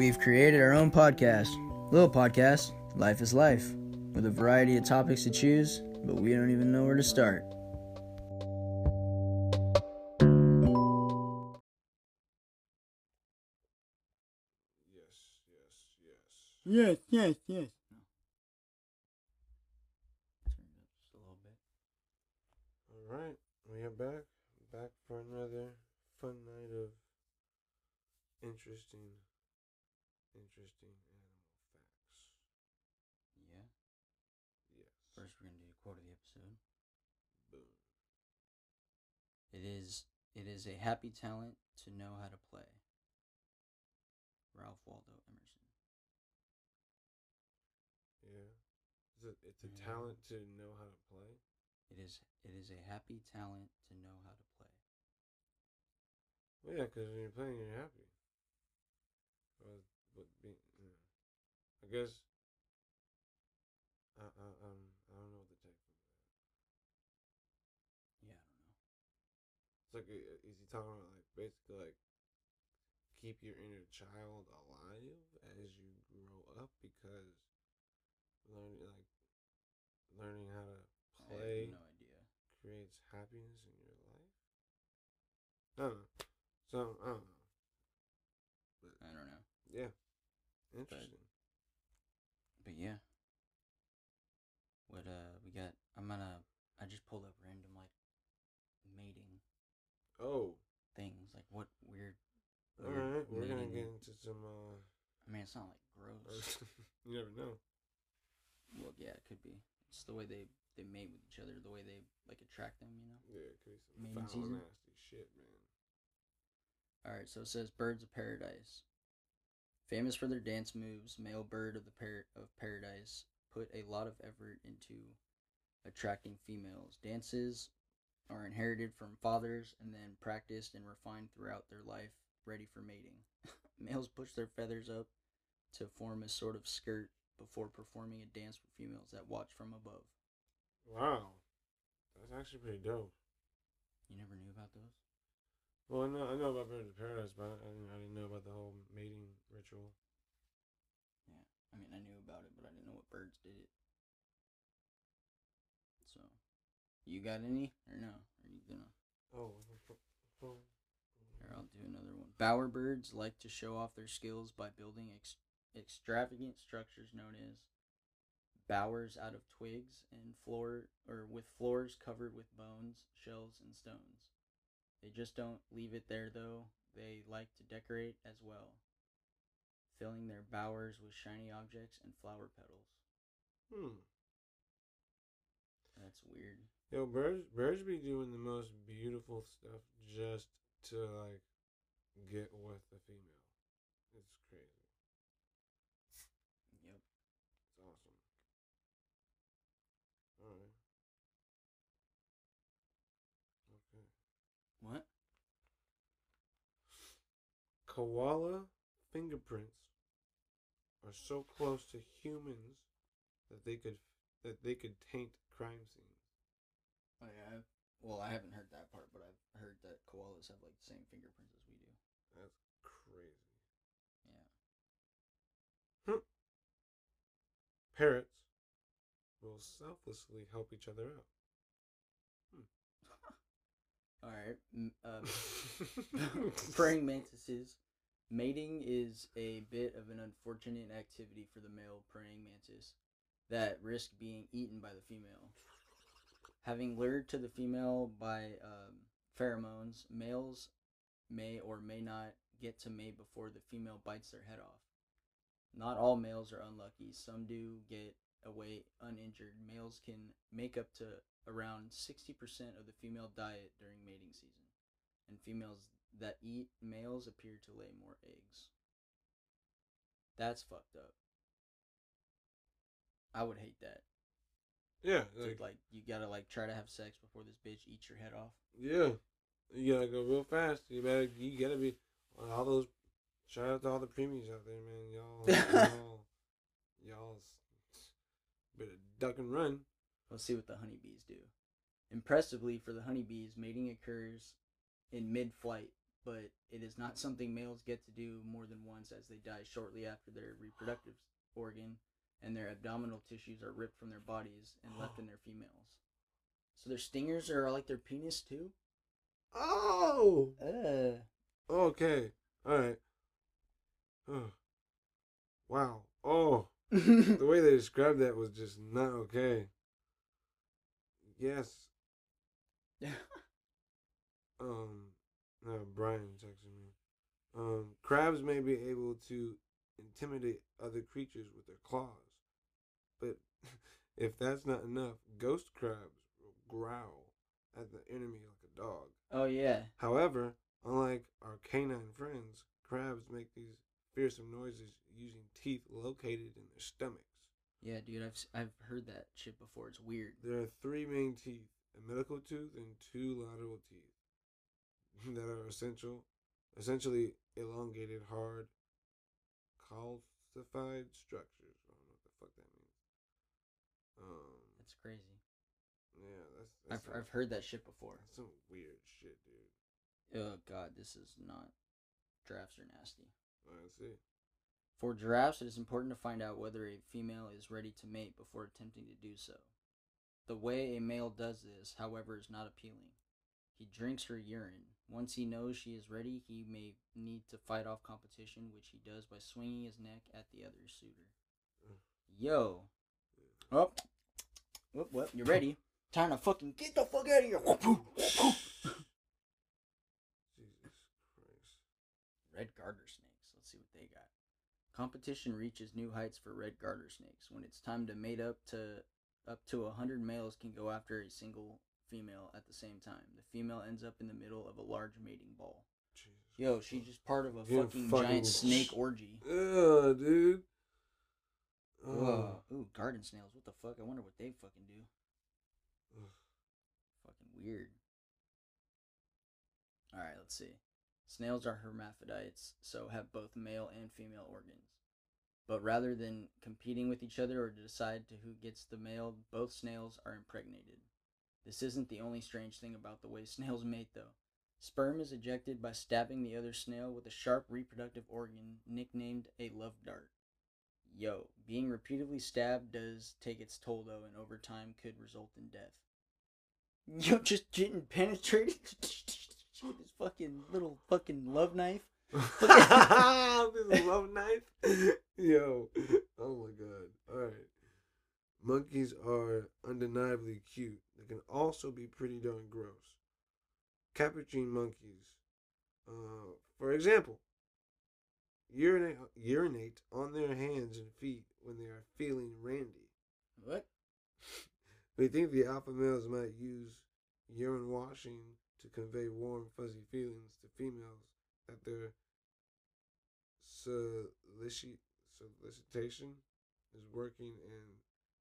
We've created our own podcast, little podcast, Life is Life, with a variety of topics to choose, but we don't even know where to start. Yes, yes, yes. Yes, yes, yes. Turn up just a little bit. All right, we are back. Back for another fun night of interesting, interesting animal facts. Yeah. Yes. First, we're gonna do a quote of the episode. Boom. It is it is a happy talent to know how to play. Ralph Waldo Emerson. Yeah. It's a, it's a Yeah. talent to know how to play. It is it is a happy talent to know how to play. Well, yeah, because when you're playing, you're happy. Well, but be, you know, I guess. I, I, um, I don't know what the take on. Yeah, I don't know. It's like, uh, is he talking about like basically like keep your inner child alive as you grow up because learning like learning how to I play no idea. creates happiness in your life. I don't know. So I don't know. I don't know. Yeah, interesting. But yeah. What uh we got I'm gonna I just pulled up random like mating Oh, things. Like what weird Alright. We're gonna get into some. uh I mean it's not like gross. You never know. well yeah, it could be. It's the way they they mate with each other, the way they like attract them, you know? Yeah, it could be some Mating foul, season? nasty shit, man. Alright, so it says birds of paradise. Famous for their dance moves, male bird of the par- of paradise put a lot of effort into attracting females. Dances are inherited from fathers and then practiced and refined throughout their life, ready for mating. Males push their feathers up to form a sort of skirt before performing a dance for females that watch from above. Wow, that's actually pretty dope. You never knew about those? Well, I know, I know about Birds of Paradise, but I didn't, I didn't know about the whole mating ritual. Yeah. I mean, I knew about it, but I didn't know what birds did it. So, you got any or no? Are you gonna? Oh, Here, I'll do another one. Bowerbirds like to show off their skills by building ex- extravagant structures known as bowers out of twigs and floor or with floors covered with bones, shells, and stones. They just don't leave it there though. They like to decorate as well, filling their bowers with shiny objects and flower petals. hmm. That's weird. Yo, birds, birds be doing the most beautiful stuff just to like get with the female. It's crazy. Yep. It's awesome. All right. Okay. What? Koala fingerprints are so close to humans that they could that they could taint crime scenes. Oh yeah. Well, I haven't heard that part, but I've heard that koalas have like the same fingerprints as we do. That's crazy. Yeah. Parrots will selflessly help each other out. All right. Um, praying mantises. Mating is a bit of an unfortunate activity for the male praying mantis that risk being eaten by the female. Having lured to the female by um, pheromones, males may or may not get to mate before the female bites their head off. Not all males are unlucky. Some do get away uninjured. Males can make up to around 60% of the female diet during mating season, and females that eat males appear to lay more eggs. That's fucked up. I would hate that. yeah, like, like you gotta like try to have sex before this bitch eats your head off. yeah, you gotta go real fast. You better, you gotta be uh, all those. Shout out to all the preemies out there, man. Y'all, y'all, y'all, better duck and run. Let's see what the honeybees do. Impressively, for the honeybees, mating occurs in mid flight. but it is not something males get to do more than once as they die shortly after their reproductive organ and their abdominal tissues are ripped from their bodies and left in their females. So their stingers are like their penis too? Oh, Uh. okay, all right. Oh. Wow. Oh, the way they described that was just not okay. Yes. Um, uh, Brian texted me. Um, crabs may be able to intimidate other creatures with their claws, but if that's not enough, ghost crabs will growl at the enemy like a dog. oh yeah. However, unlike our canine friends, crabs make these fearsome noises using teeth located in their stomachs. Yeah, dude, I've I've heard that shit before. It's weird. There are three main teeth a medial tooth and two lateral teeth that are essential, essentially elongated, hard, calcified structures. I don't know what the fuck that means. Um, That's crazy. yeah, that's, I've that's some, I've heard that shit before. that's some weird shit, dude. Oh god, this is not. Giraffes are nasty. I see. For giraffes, it is important to find out whether a female is ready to mate before attempting to do so. The way a male does this, however, is not appealing. He drinks her urine. Once he knows she is ready, he may need to fight off competition, which he does by swinging his neck at the other suitor. Yo. Oh. Whoop, whoop, you ready? Time to fucking get the fuck out of here. Whoop, whoop, whoop. Jesus Christ. Red garter snakes. Let's see what they got. Competition reaches new heights for red garter snakes. When it's time to mate up to up to a hundred males can go after a single female at the same time. The female ends up in the middle of a large mating ball. Jesus. Yo, she's just part of a Yeah, fucking, fucking giant sh- snake orgy. Ugh, dude. Whoa. Ugh. Ooh, garden snails. What the fuck? I wonder what they fucking do. Ugh. Fucking weird. Alright, let's see. Snails are hermaphrodites, so have both male and female organs. But rather than competing with each other or to decide to who gets the male, both snails are impregnated. This isn't the only strange thing about the way snails mate, though. Sperm is ejected by stabbing the other snail with a sharp reproductive organ nicknamed a love dart. Yo, being repeatedly stabbed does take its toll though, and over time could result in death. Yo, just getting penetrated with his fucking little fucking love knife. this love knife. Yo, oh my god. All right. Monkeys are undeniably cute. They can also be pretty darn gross. Capuchin monkeys, uh, for example, urinate urinate on their hands and feet when they are feeling randy. What? We think the alpha males might use urine washing to convey warm, fuzzy feelings to females that their solici- solicitation is working and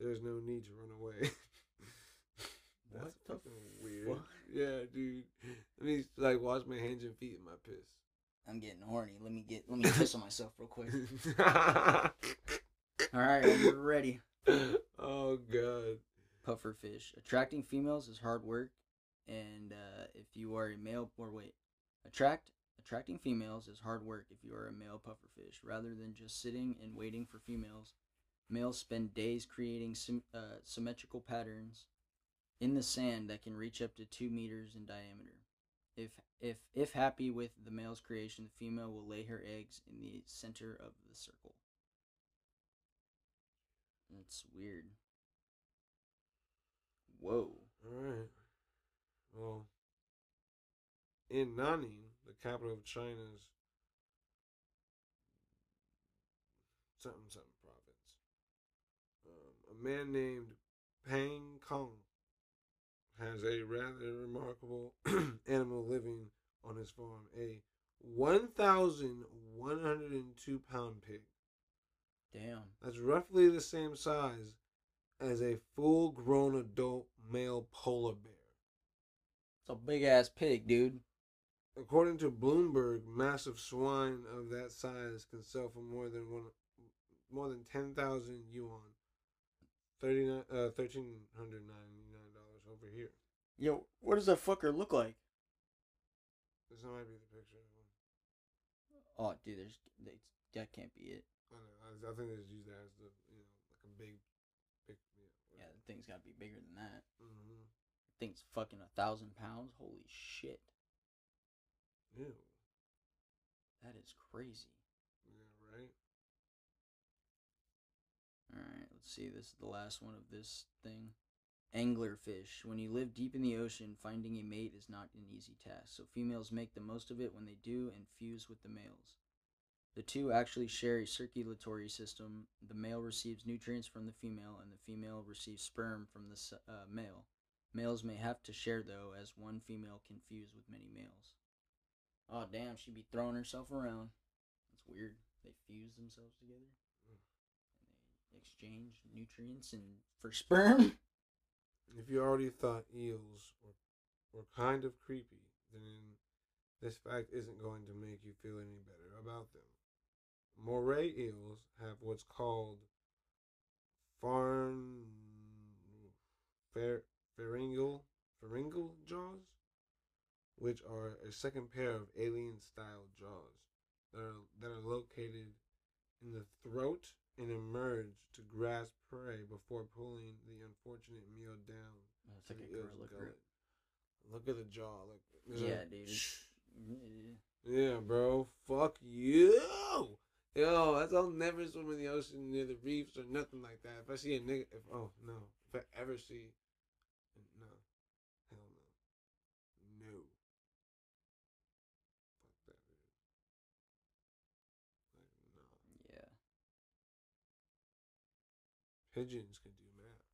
there's no need to run away. That's What fucking weird. fuck? Yeah, dude. Let me like wash my hands and feet in my piss. I'm getting horny. Let me get let me piss on myself real quick. Alright, we're ready. oh god. Pufferfish. Attracting females is hard work, and uh, if you are a male, or wait, attract attracting females is hard work if you are a male pufferfish. Rather than just sitting and waiting for females, males spend days creating uh, symmetrical patterns in the sand that can reach up to two meters in diameter. If if if happy with the male's creation, the female will lay her eggs in the center of the circle. That's weird. Whoa. Alright. Well, in Nanning, the capital of China's something something man named Pang Cong has a rather remarkable animal living on his farm. A 1,102 pound pig. Damn. That's roughly the same size as a full grown adult male polar bear. It's a big ass pig, dude. According to Bloomberg, massive swine of that size can sell for more than one, more than ten thousand yuan, thirty nine, uh, thirteen hundred ninety nine dollars over here. Yo, what does that fucker look like? This might be the picture. Oh, dude, there's they, that can't be it. I know. I, I think they just use that as the you know like a big, big yeah. Yeah, the thing's got to be bigger than that. Mm-hmm. The thing's fucking a thousand pounds. Holy shit, Ew. that is crazy. Yeah. Right. Let's see. This is the last one of this thing. Anglerfish. When you live deep in the ocean, finding a mate is not an easy task, so females make the most of it when they do and fuse with the males. The two actually share a circulatory system. The male receives nutrients from the female, and the female receives sperm from the uh, male. Males may have to share, though, as one female can fuse with many males. Oh, damn, she'd be throwing herself around. That's weird. They fuse themselves together they exchange nutrients and for sperm. If you already thought eels were were kind of creepy, then this fact isn't going to make you feel any better about them. Moray eels have what's called farn pher- pharyngeal pharyngeal jaws, which are a second pair of alien style jaws that are that are located in the throat and emerge to grasp prey before pulling the unfortunate meal down. To like a gorilla grip. Look at the jaw. Look. Yeah, dude. Yeah. Yeah, bro. Fuck you. Yo, that's I'll never swim in the ocean near the reefs or nothing like that. If I see a nigga, if oh no, if I ever see, no, hell no, no. Fuck that, dude. Like no. Yeah. Pigeons can do math.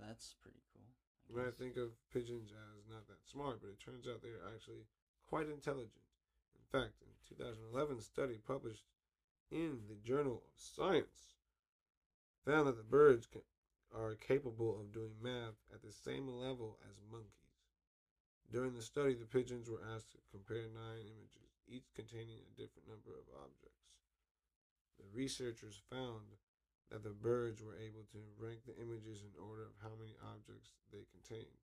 That's pretty cool. I You might think of pigeons as not that smart, but it turns out they're actually quite intelligent. In fact, in 2011 study published in the Journal of Science found that the birds can, are capable of doing math at the same level as monkeys. During the study, the pigeons were asked to compare nine images, each containing a different number of objects. The researchers found that the birds were able to rank the images in order of how many objects they contained.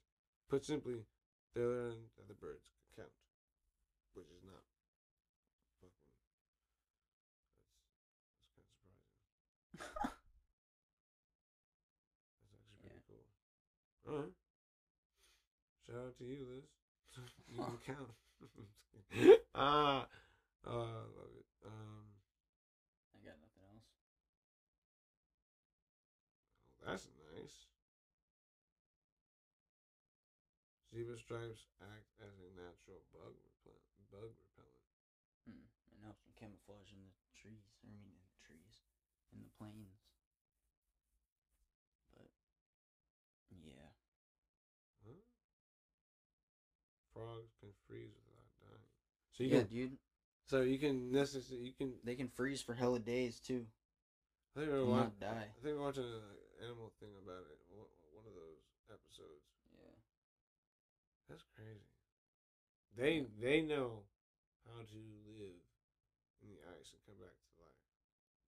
Put simply, they learned that the birds could count, which is not fucking. That's that's kind of surprising. That's actually pretty cool. All right. Shout out to you, Liz. you can count. ah, oh, I love it. Um, I got nothing else. oh, that's nice. Zebra stripes act as a natural bug repellent. Bug repellent. Hmm. It helps in the trees. I mean, in the trees, in the plains. But yeah, Huh? Frogs can freeze without dying. So you yeah, can, dude. so you can necessarily you can. They can freeze for hella days too. I think we we're, not watch, die. I think we're watching an animal thing about it. One one of those episodes. Yeah. That's crazy. They they know how to live in the ice and come back to life.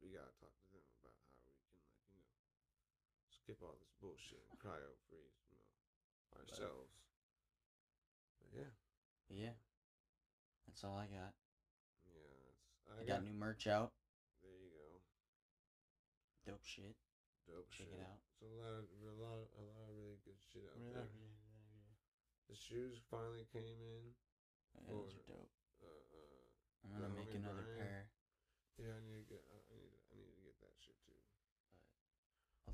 We gotta talk to them about how we can like you know skip all this bullshit and cryo freeze you know ourselves. But yeah, yeah. That's all I got. yeah. That's, I got new merch out. There you go. Dope shit. Dope Check shit. it out. It's a lot of a lot of, a lot of really good shit out Yeah, there. The shoes finally came in. those Or- are dope. Uh, uh, I'm gonna make another Brian. pair. yeah, I need to get. I need. I need to get that shit too.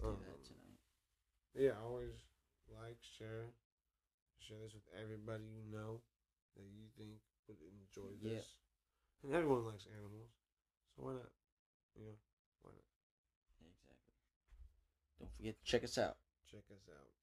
I'll do that Um, tonight. Yeah, always like, share, share this with everybody you know that you think would enjoy this. Yeah. And everyone likes animals, so why not? You know, why not? Exactly. Don't forget to check us out. Check us out.